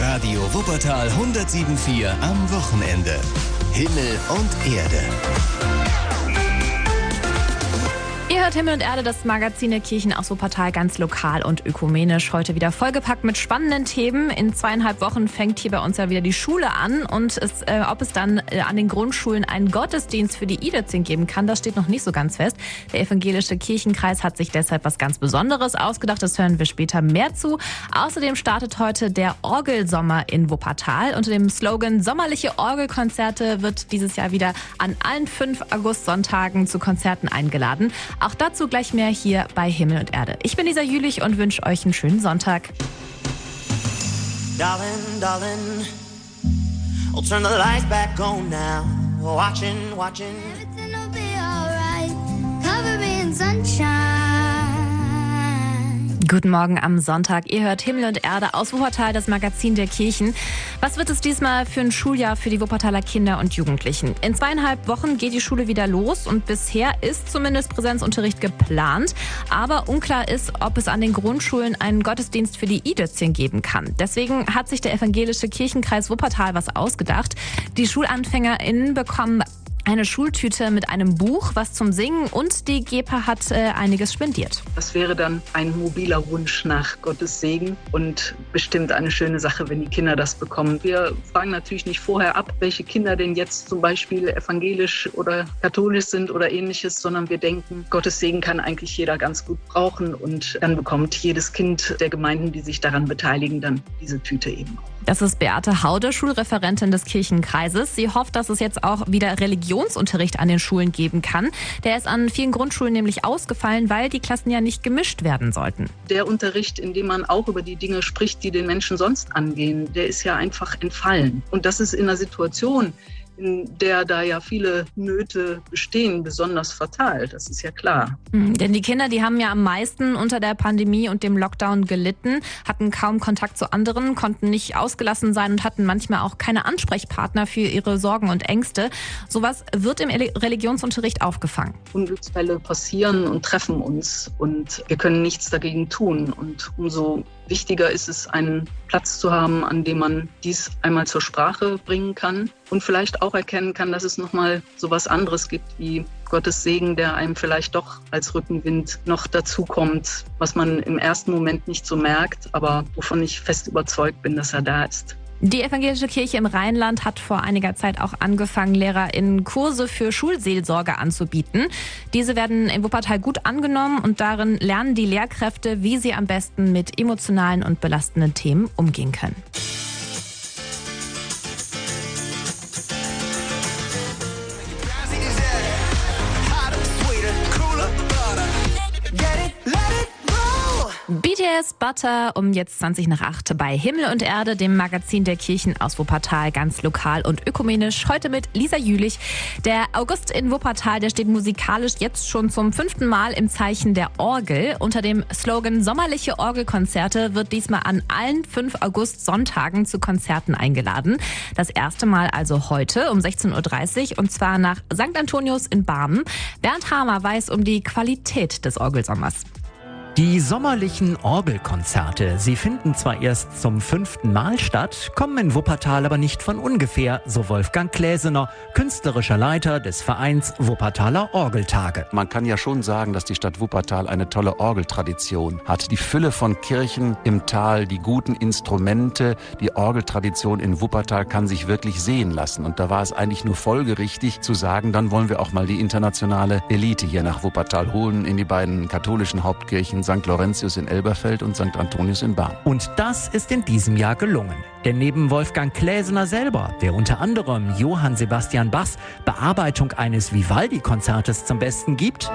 Radio Wuppertal 107.4 am Wochenende. Himmel und Erde. Ihr hört Himmel und Erde, das Magazin der Kirchen aus Wuppertal, ganz lokal und ökumenisch. Heute wieder vollgepackt mit spannenden Themen. In zweieinhalb Wochen fängt hier bei uns ja wieder die Schule an. Und es, äh, ob es dann äh, an den Grundschulen einen Gottesdienst für die Idezin geben kann, das steht noch nicht so ganz fest. Der evangelische Kirchenkreis hat sich deshalb was ganz Besonderes ausgedacht. Das hören wir später mehr zu. Außerdem startet heute der Orgelsommer in Wuppertal. Unter dem Slogan Sommerliche Orgelkonzerte wird dieses Jahr wieder an allen fünf Augustsonntagen zu Konzerten eingeladen. Auch dazu gleich mehr hier bei Himmel und Erde. Ich bin Lisa Jülich und wünsche euch einen schönen Sonntag. Darling, darling, I'll turn the lights back on now. Watching, watching. Everything will be alright. Cover me in sunshine. Guten Morgen am Sonntag. Ihr hört Himmel und Erde aus Wuppertal, das Magazin der Kirchen. Was wird es diesmal für ein Schuljahr für die Wuppertaler Kinder und Jugendlichen? In zweieinhalb Wochen geht die Schule wieder los und bisher ist zumindest Präsenzunterricht geplant. Aber unklar ist, ob es an den Grundschulen einen Gottesdienst für die Idötzchen geben kann. Deswegen hat sich der evangelische Kirchenkreis Wuppertal was ausgedacht. Die SchulanfängerInnen bekommen eine Schultüte mit einem Buch, was zum Singen und die GEPA hat äh, einiges spendiert. Das wäre dann ein mobiler Wunsch nach Gottes Segen und bestimmt eine schöne Sache, wenn die Kinder das bekommen. Wir fragen natürlich nicht vorher ab, welche Kinder denn jetzt zum Beispiel evangelisch oder katholisch sind oder ähnliches, sondern wir denken, Gottes Segen kann eigentlich jeder ganz gut brauchen und dann bekommt jedes Kind der Gemeinden, die sich daran beteiligen, dann diese Tüte eben auch. Das ist Beate Haude, Schulreferentin des Kirchenkreises. Sie hofft, dass es jetzt auch wieder Religionsunterricht an den Schulen geben kann. Der ist an vielen Grundschulen nämlich ausgefallen, weil die Klassen ja nicht gemischt werden sollten. Der Unterricht, in dem man auch über die Dinge spricht, die den Menschen sonst angehen, der ist ja einfach entfallen. Und das ist in einer Situation, in der da ja viele Nöte bestehen, besonders fatal. Das ist ja klar. Mhm, denn die Kinder, die haben ja am meisten unter der Pandemie und dem Lockdown gelitten, hatten kaum Kontakt zu anderen, konnten nicht ausgelassen sein und hatten manchmal auch keine Ansprechpartner für ihre Sorgen und Ängste. Sowas wird im Religionsunterricht aufgefangen. Unglücksfälle passieren und treffen uns und wir können nichts dagegen tun. Und umso wichtiger ist es, einen Platz zu haben, an dem man dies einmal zur Sprache bringen kann und vielleicht auch erkennen kann, dass es nochmal so was anderes gibt wie Gottes Segen, der einem vielleicht doch als Rückenwind noch dazukommt, was man im ersten Moment nicht so merkt, aber wovon ich fest überzeugt bin, dass er da ist. Die evangelische Kirche im Rheinland hat vor einiger Zeit auch angefangen, LehrerInnen Kurse für Schulseelsorge anzubieten. Diese werden in Wuppertal gut angenommen und darin lernen die Lehrkräfte, wie sie am besten mit emotionalen und belastenden Themen umgehen können. BTS Butter um jetzt 20 nach 8 bei Himmel und Erde, dem Magazin der Kirchen aus Wuppertal, ganz lokal und ökumenisch. Heute mit Lisa Jülich. Der August in Wuppertal, der steht musikalisch jetzt schon zum fünften Mal im Zeichen der Orgel. Unter dem Slogan Sommerliche Orgelkonzerte wird diesmal an allen fünf August-Sonntagen zu Konzerten eingeladen. Das erste Mal also heute um 16.30 Uhr und zwar nach St. Antonius in Barmen. Bernd Hamer weiß um die Qualität des Orgelsommers. Die sommerlichen Orgelkonzerte, sie finden zwar erst zum fünften Mal statt, kommen in Wuppertal aber nicht von ungefähr, so Wolfgang Kläsener, künstlerischer Leiter des Vereins Wuppertaler Orgeltage. Man kann ja schon sagen, dass die Stadt Wuppertal eine tolle Orgeltradition hat. Die Fülle von Kirchen im Tal, die guten Instrumente, die Orgeltradition in Wuppertal kann sich wirklich sehen lassen. Und da war es eigentlich nur folgerichtig zu sagen, dann wollen wir auch mal die internationale Elite hier nach Wuppertal holen in die beiden katholischen Hauptkirchen St. Laurentius in Elberfeld und St. Antonius in Bahn. Und das ist in diesem Jahr gelungen. Denn neben Wolfgang Kläsener selber, der unter anderem Johann Sebastian Bachs Bearbeitung eines Vivaldi-Konzertes zum Besten gibt,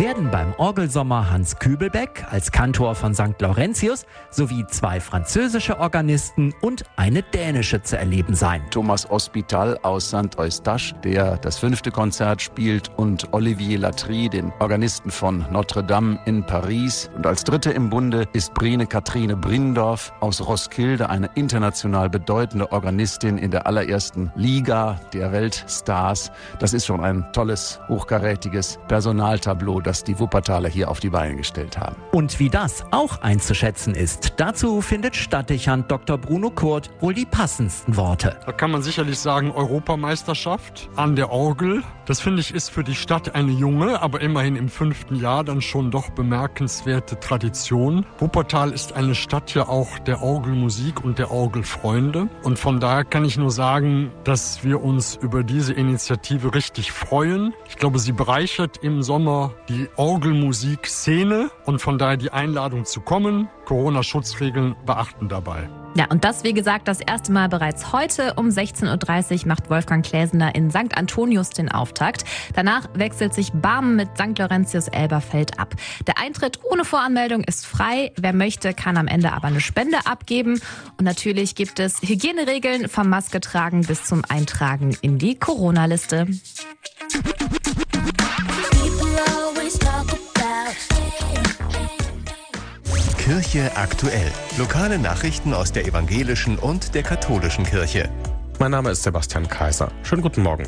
werden beim Orgelsommer Hans Kübelbeck als Kantor von St. Laurentius sowie zwei französische Organisten und eine dänische zu erleben sein. Thomas Hospital aus St. Eustache, der das fünfte Konzert spielt und Olivier Latry, den Organisten von Notre Dame in Paris. Und als dritte im Bunde ist Brine Katrine Brindorf aus Roskilde, eine international bedeutende Organistin in der allerersten Liga der Weltstars. Das ist schon ein tolles, hochkarätiges Personaltableau, das die Wuppertaler hier auf die Beine gestellt haben. Und wie das auch einzuschätzen ist, dazu findet Stadtdechant Dr. Bruno Kurt wohl die passendsten Worte. Da kann man sicherlich sagen Europameisterschaft an der Orgel. Das finde ich ist für die Stadt eine junge, aber immerhin im fünften Jahr dann schon doch bemerkenswerte Tradition. Wuppertal ist eine Stadt ja auch der Orgelmusik und der Orgelfreunde. Und von daher kann ich nur sagen, dass wir uns über diese Initiative richtig freuen. Ich glaube, sie bereichert im Sommer die Orgelmusik-Szene und von daher die Einladung zu kommen. Corona-Schutzregeln beachten dabei. Ja, und das, wie gesagt, das erste Mal bereits heute um 16.30 Uhr macht Wolfgang Kläsener in St. Antonius den Auftakt. Danach wechselt sich Barmen mit St. Laurentius Elberfeld ab. Der Eintritt ohne Voranmeldung ist frei. Wer möchte, kann am Ende aber eine Spende abgeben. Und natürlich gibt es Hygieneregeln vom Maske tragen bis zum Eintragen in die Corona-Liste. Kirche aktuell. Lokale Nachrichten aus der evangelischen und der katholischen Kirche. Mein Name ist Sebastian Kaiser. Schönen guten Morgen.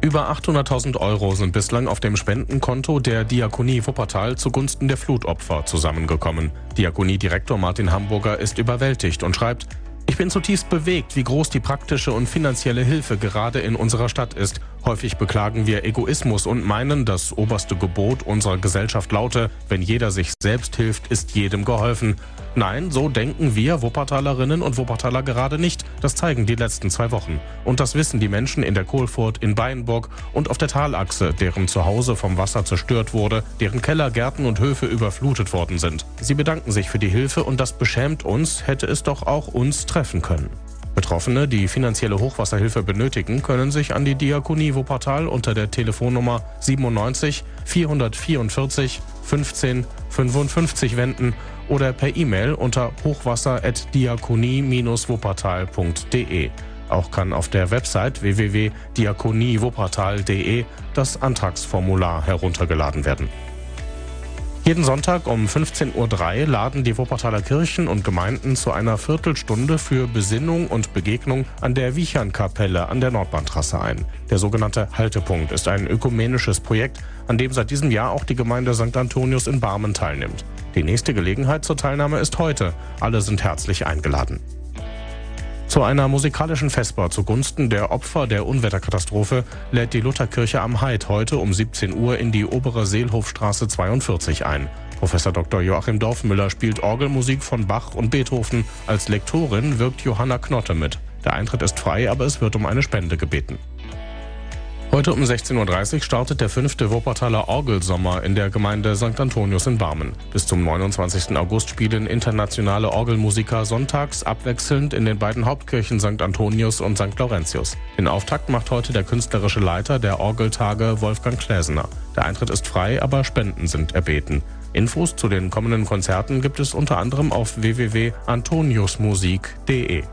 Über 800.000 Euro sind bislang auf dem Spendenkonto der Diakonie Wuppertal zugunsten der Flutopfer zusammengekommen. Diakoniedirektor Martin Hamburger ist überwältigt und schreibt, ich bin zutiefst bewegt, wie groß die praktische und finanzielle Hilfe gerade in unserer Stadt ist. Häufig beklagen wir Egoismus und meinen, das oberste Gebot unserer Gesellschaft laute, wenn jeder sich selbst hilft, ist jedem geholfen. Nein, so denken wir Wuppertalerinnen und Wuppertaler gerade nicht. Das zeigen die letzten zwei Wochen. Und das wissen die Menschen in der Kohlfurt, in Beinburg und auf der Talachse, deren Zuhause vom Wasser zerstört wurde, deren Keller, Gärten und Höfe überflutet worden sind. Sie bedanken sich für die Hilfe und das beschämt uns, hätte es doch auch uns treffen können. Betroffene, die finanzielle Hochwasserhilfe benötigen, können sich an die Diakonie Wuppertal unter der Telefonnummer 97 444 15 55 wenden oder per E-Mail unter hochwasser.diakonie-wuppertal.de. Auch kann auf der Website www.diakoniewuppertal.de das Antragsformular heruntergeladen werden. Jeden Sonntag um 15.03 Uhr laden die Wuppertaler Kirchen und Gemeinden zu einer Viertelstunde für Besinnung und Begegnung an der Wiechernkapelle an der Nordbahntrasse ein. Der sogenannte Haltepunkt ist ein ökumenisches Projekt, an dem seit diesem Jahr auch die Gemeinde St. Antonius in Barmen teilnimmt. Die nächste Gelegenheit zur Teilnahme ist heute. Alle sind herzlich eingeladen. Zu einer musikalischen Vesper zugunsten der Opfer der Unwetterkatastrophe lädt die Lutherkirche am Heid heute um 17 Uhr in die obere Seelhofstraße 42 ein. Professor Dr. Joachim Dorfmüller spielt Orgelmusik von Bach und Beethoven. Als Lektorin wirkt Johanna Knotte mit. Der Eintritt ist frei, aber es wird um eine Spende gebeten. Heute um 16.30 Uhr startet der fünfte Wuppertaler Orgelsommer in der Gemeinde St. Antonius in Barmen. Bis zum 29. August spielen internationale Orgelmusiker sonntags abwechselnd in den beiden Hauptkirchen St. Antonius und St. Laurentius. Den Auftakt macht heute der künstlerische Leiter der Orgeltage Wolfgang Kläsener. Der Eintritt ist frei, aber Spenden sind erbeten. Infos zu den kommenden Konzerten gibt es unter anderem auf www.antoniusmusik.de.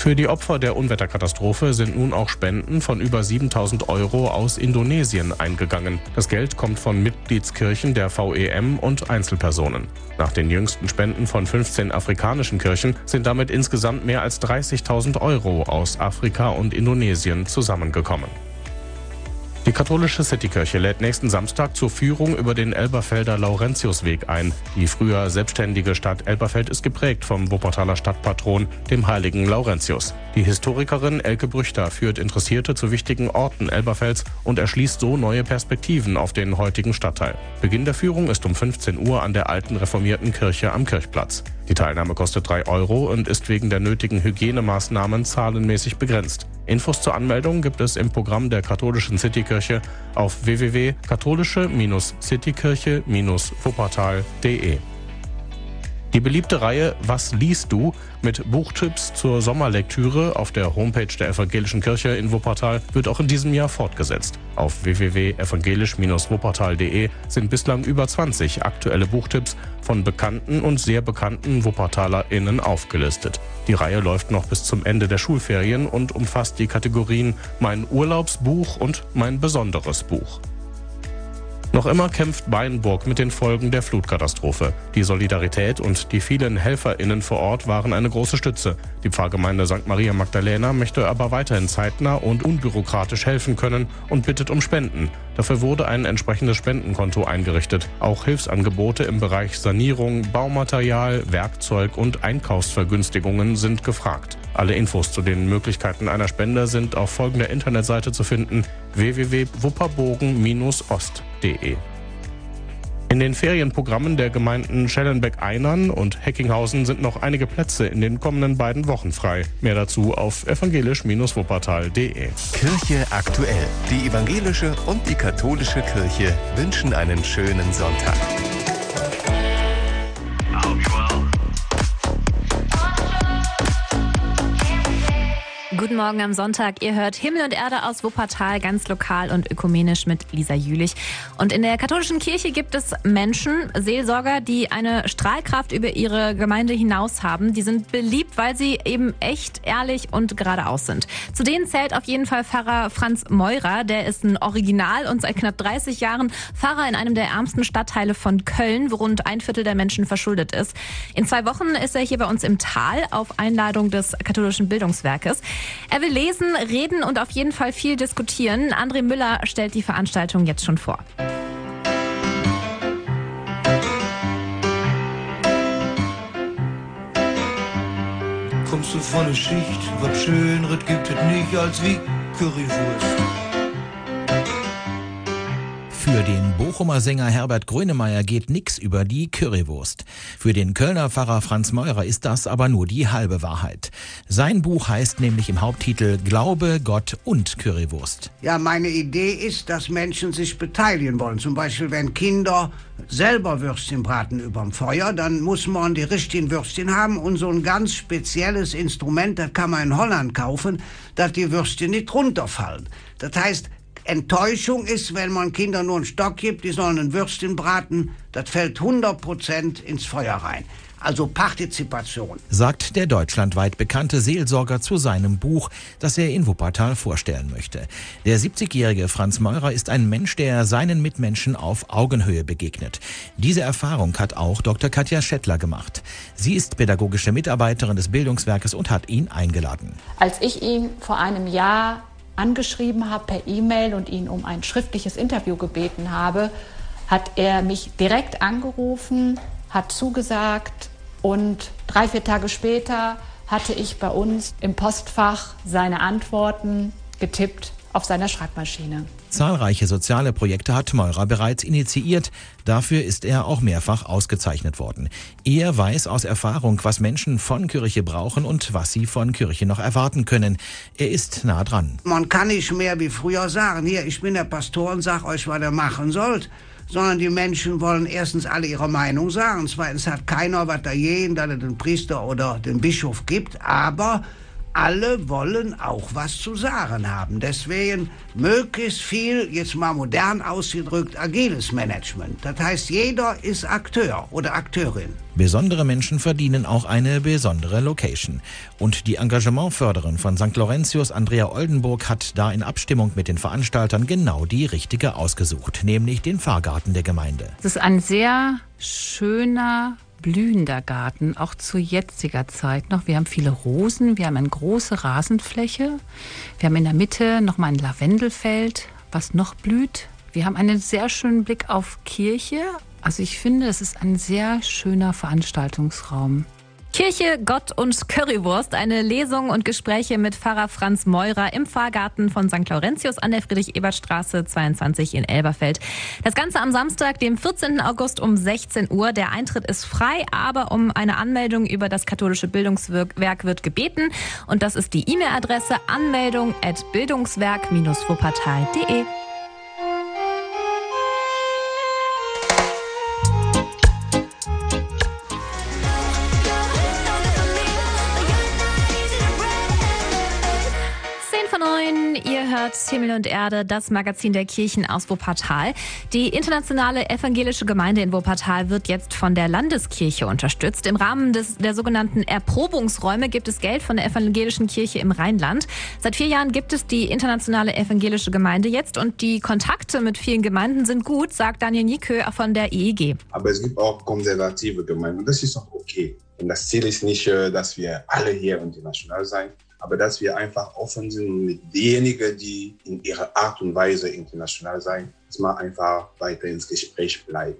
Für die Opfer der Unwetterkatastrophe sind nun auch Spenden von über 7000 Euro aus Indonesien eingegangen. Das Geld kommt von Mitgliedskirchen der VEM und Einzelpersonen. Nach den jüngsten Spenden von 15 afrikanischen Kirchen sind damit insgesamt mehr als 30.000 Euro aus Afrika und Indonesien zusammengekommen. Die katholische Citykirche lädt nächsten Samstag zur Führung über den Elberfelder Laurentiusweg ein. Die früher selbstständige Stadt Elberfeld ist geprägt vom Wuppertaler Stadtpatron, dem heiligen Laurentius. Die Historikerin Elke Brüchter führt Interessierte zu wichtigen Orten Elberfelds und erschließt so neue Perspektiven auf den heutigen Stadtteil. Beginn der Führung ist um 15 Uhr an der alten reformierten Kirche am Kirchplatz. Die Teilnahme kostet 3 Euro und ist wegen der nötigen Hygienemaßnahmen zahlenmäßig begrenzt. Infos zur Anmeldung gibt es im Programm der katholischen Citykirche auf www.katholische-citykirche-wuppertal.de. Die beliebte Reihe Was liest du mit Buchtipps zur Sommerlektüre auf der Homepage der Evangelischen Kirche in Wuppertal wird auch in diesem Jahr fortgesetzt. Auf www.evangelisch-wuppertal.de sind bislang über 20 aktuelle Buchtipps von bekannten und sehr bekannten WuppertalerInnen aufgelistet. Die Reihe läuft noch bis zum Ende der Schulferien und umfasst die Kategorien Mein Urlaubsbuch und Mein besonderes Buch. Noch immer kämpft Beinburg mit den Folgen der Flutkatastrophe. Die Solidarität und die vielen HelferInnen vor Ort waren eine große Stütze. Die Pfarrgemeinde St. Maria Magdalena möchte aber weiterhin zeitnah und unbürokratisch helfen können und bittet um Spenden. Dafür wurde ein entsprechendes Spendenkonto eingerichtet. Auch Hilfsangebote im Bereich Sanierung, Baumaterial, Werkzeug und Einkaufsvergünstigungen sind gefragt. Alle Infos zu den Möglichkeiten einer Spende sind auf folgender Internetseite zu finden: www.wupperbogen-ost.de. In den Ferienprogrammen der Gemeinden Schellenbeck-Einern und Heckinghausen sind noch einige Plätze in den kommenden beiden Wochen frei. Mehr dazu auf evangelisch-wuppertal.de. Kirche aktuell. Die evangelische und die katholische Kirche wünschen einen schönen Sonntag. Guten Morgen am Sonntag. Ihr hört Himmel und Erde aus Wuppertal, ganz lokal und ökumenisch mit Lisa Jülich. Und in der katholischen Kirche gibt es Menschen, Seelsorger, die eine Strahlkraft über ihre Gemeinde hinaus haben. Die sind beliebt, weil sie eben echt, ehrlich und geradeaus sind. Zu denen zählt auf jeden Fall Pfarrer Franz Meurer. Der ist ein Original und seit knapp 30 Jahren Pfarrer in einem der ärmsten Stadtteile von Köln, wo rund ein Viertel der Menschen verschuldet ist. In zwei Wochen ist er hier bei uns im Tal auf Einladung des katholischen Bildungswerkes. Er will lesen, reden und auf jeden Fall viel diskutieren. André Müller stellt die Veranstaltung jetzt schon vor. Kommst du von der Schicht, was Schöneres gibt es nicht als wie Currywurst. Für den Bochumer Sänger Herbert Grönemeyer geht nix über die Currywurst. Für den Kölner Pfarrer Franz Meurer ist das aber nur die halbe Wahrheit. Sein Buch heißt nämlich im Haupttitel Glaube, Gott und Currywurst. Ja, meine Idee ist, dass Menschen sich beteiligen wollen. Zum Beispiel, wenn Kinder selber Würstchen braten überm Feuer, dann muss man die richtigen Würstchen haben und so ein ganz spezielles Instrument, das kann man in Holland kaufen, dass die Würstchen nicht runterfallen. Das heißt, Enttäuschung ist, wenn man Kindern nur einen Stock gibt, die sollen ein Würstchen braten, das fällt 100% ins Feuer rein. Also Partizipation. Sagt der deutschlandweit bekannte Seelsorger zu seinem Buch, das er in Wuppertal vorstellen möchte. Der 70-jährige Franz Meurer ist ein Mensch, der seinen Mitmenschen auf Augenhöhe begegnet. Diese Erfahrung hat auch Dr. Katja Schettler gemacht. Sie ist pädagogische Mitarbeiterin des Bildungswerkes und hat ihn eingeladen. Als ich ihn vor einem Jahr angeschrieben habe per E-Mail und ihn um ein schriftliches Interview gebeten habe, hat er mich direkt angerufen, hat zugesagt und drei, vier Tage später hatte ich bei uns im Postfach seine Antworten getippt auf seiner Schreibmaschine. Zahlreiche soziale Projekte hat Meurer bereits initiiert. Dafür ist er auch mehrfach ausgezeichnet worden. Er weiß aus Erfahrung, was Menschen von Kirche brauchen und was sie von Kirche noch erwarten können. Er ist nah dran. Man kann nicht mehr wie früher sagen, hier, ich bin der Pastor und sag euch, was ihr machen sollt sondern die Menschen wollen erstens alle ihre Meinung sagen. Zweitens hat keiner was dagegen, dass es den Priester oder den Bischof gibt, aber alle wollen auch was zu sagen haben. Deswegen möglichst viel, jetzt mal modern ausgedrückt, agiles Management. Das heißt, jeder ist Akteur oder Akteurin. Besondere Menschen verdienen auch eine besondere Location. Und die Engagementförderin von St. Laurentius, Andrea Oldenburg, hat da in Abstimmung mit den Veranstaltern genau die richtige ausgesucht, nämlich den Fahrgarten der Gemeinde. Es ist ein sehr schöner blühender Garten, auch zu jetziger Zeit noch. Wir haben viele Rosen, wir haben eine große Rasenfläche, wir haben in der Mitte nochmal ein Lavendelfeld, was noch blüht. Wir haben einen sehr schönen Blick auf Kirche. Also ich finde, es ist ein sehr schöner Veranstaltungsraum. Kirche, Gott und Currywurst. Eine Lesung und Gespräche mit Pfarrer Franz Meurer im Fahrgarten von St. Laurentius an der Friedrich-Ebert-Straße 22 in Elberfeld. Das Ganze am Samstag, dem 14. August um 16 Uhr. Der Eintritt ist frei, aber um eine Anmeldung über das katholische Bildungswerk wird gebeten. Und das ist die E-Mail-Adresse anmeldung at bildungswerk-wuppertal.de. hört Himmel und Erde, das Magazin der Kirchen aus Wuppertal. Die internationale evangelische Gemeinde in Wuppertal wird jetzt von der Landeskirche unterstützt. Im Rahmen des, der sogenannten Erprobungsräume gibt es Geld von der evangelischen Kirche im Rheinland. Seit vier Jahren gibt es die internationale evangelische Gemeinde jetzt und die Kontakte mit vielen Gemeinden sind gut, sagt Daniel Niekö von der EEG. Aber es gibt auch konservative Gemeinden das ist auch okay. Und das Ziel ist nicht, äh, dass wir alle hier international sein, aber dass wir einfach offen sind mit denjenigen, die in ihrer Art und Weise international sein, dass man einfach weiter ins Gespräch bleibt.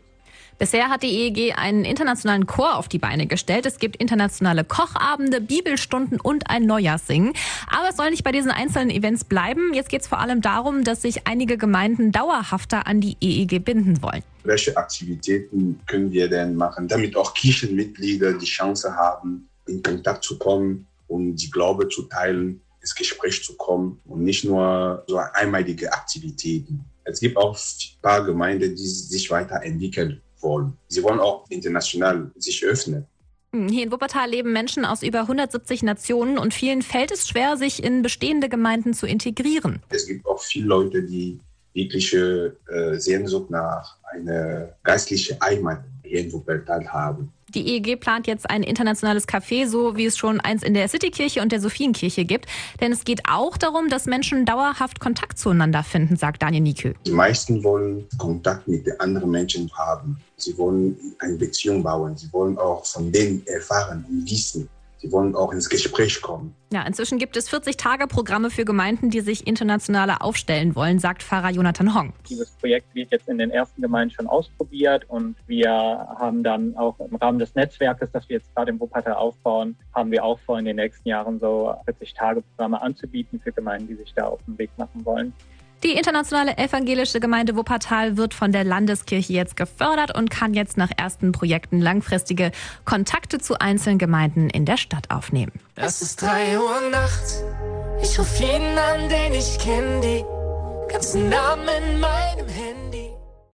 Bisher hat die EEG einen internationalen Chor auf die Beine gestellt. Es gibt internationale Kochabende, Bibelstunden und ein Neujahrssingen. Aber es soll nicht bei diesen einzelnen Events bleiben. Jetzt geht es vor allem darum, dass sich einige Gemeinden dauerhafter an die EEG binden wollen. Welche Aktivitäten können wir denn machen, damit auch Kirchenmitglieder die Chance haben, in Kontakt zu kommen um die Glaube zu teilen, ins Gespräch zu kommen und nicht nur so einmalige Aktivitäten. Es gibt auch ein paar Gemeinden, die sich weiterentwickeln wollen. Sie wollen auch international sich öffnen. Hm, hier in Wuppertal leben Menschen aus über 170 Nationen und vielen fällt es schwer, sich in bestehende Gemeinden zu integrieren. Es gibt auch viele Leute, die wirkliche äh, Sehnsucht nach einer geistlichen Heimat hier in Wuppertal haben. Die EEG plant jetzt ein internationales Café, so wie es schon eins in der Citykirche und der Sophienkirche gibt. Denn es geht auch darum, dass Menschen dauerhaft Kontakt zueinander finden, sagt Daniel Nikö. Die meisten wollen Kontakt mit den anderen Menschen haben. Sie wollen eine Beziehung bauen. Sie wollen auch von denen erfahren und wissen. Sie wollen auch ins Gespräch kommen. Ja, inzwischen gibt es 40-Tage-Programme für Gemeinden, die sich internationaler aufstellen wollen, sagt Pfarrer Jonathan Hong. Dieses Projekt wird jetzt in den ersten Gemeinden schon ausprobiert und wir haben dann auch im Rahmen des Netzwerkes, das wir jetzt gerade im Wuppertal aufbauen, haben wir auch vor, in den nächsten Jahren so 40-Tage-Programme anzubieten für Gemeinden, die sich da auf den Weg machen wollen. Die internationale evangelische Gemeinde Wuppertal wird von der Landeskirche jetzt gefördert und kann jetzt nach ersten Projekten langfristige Kontakte zu einzelnen Gemeinden in der Stadt aufnehmen. Es ist drei Uhr nachts. Ich ruf jeden an, den ich kenne, die ganzen Namen in meinem Handy.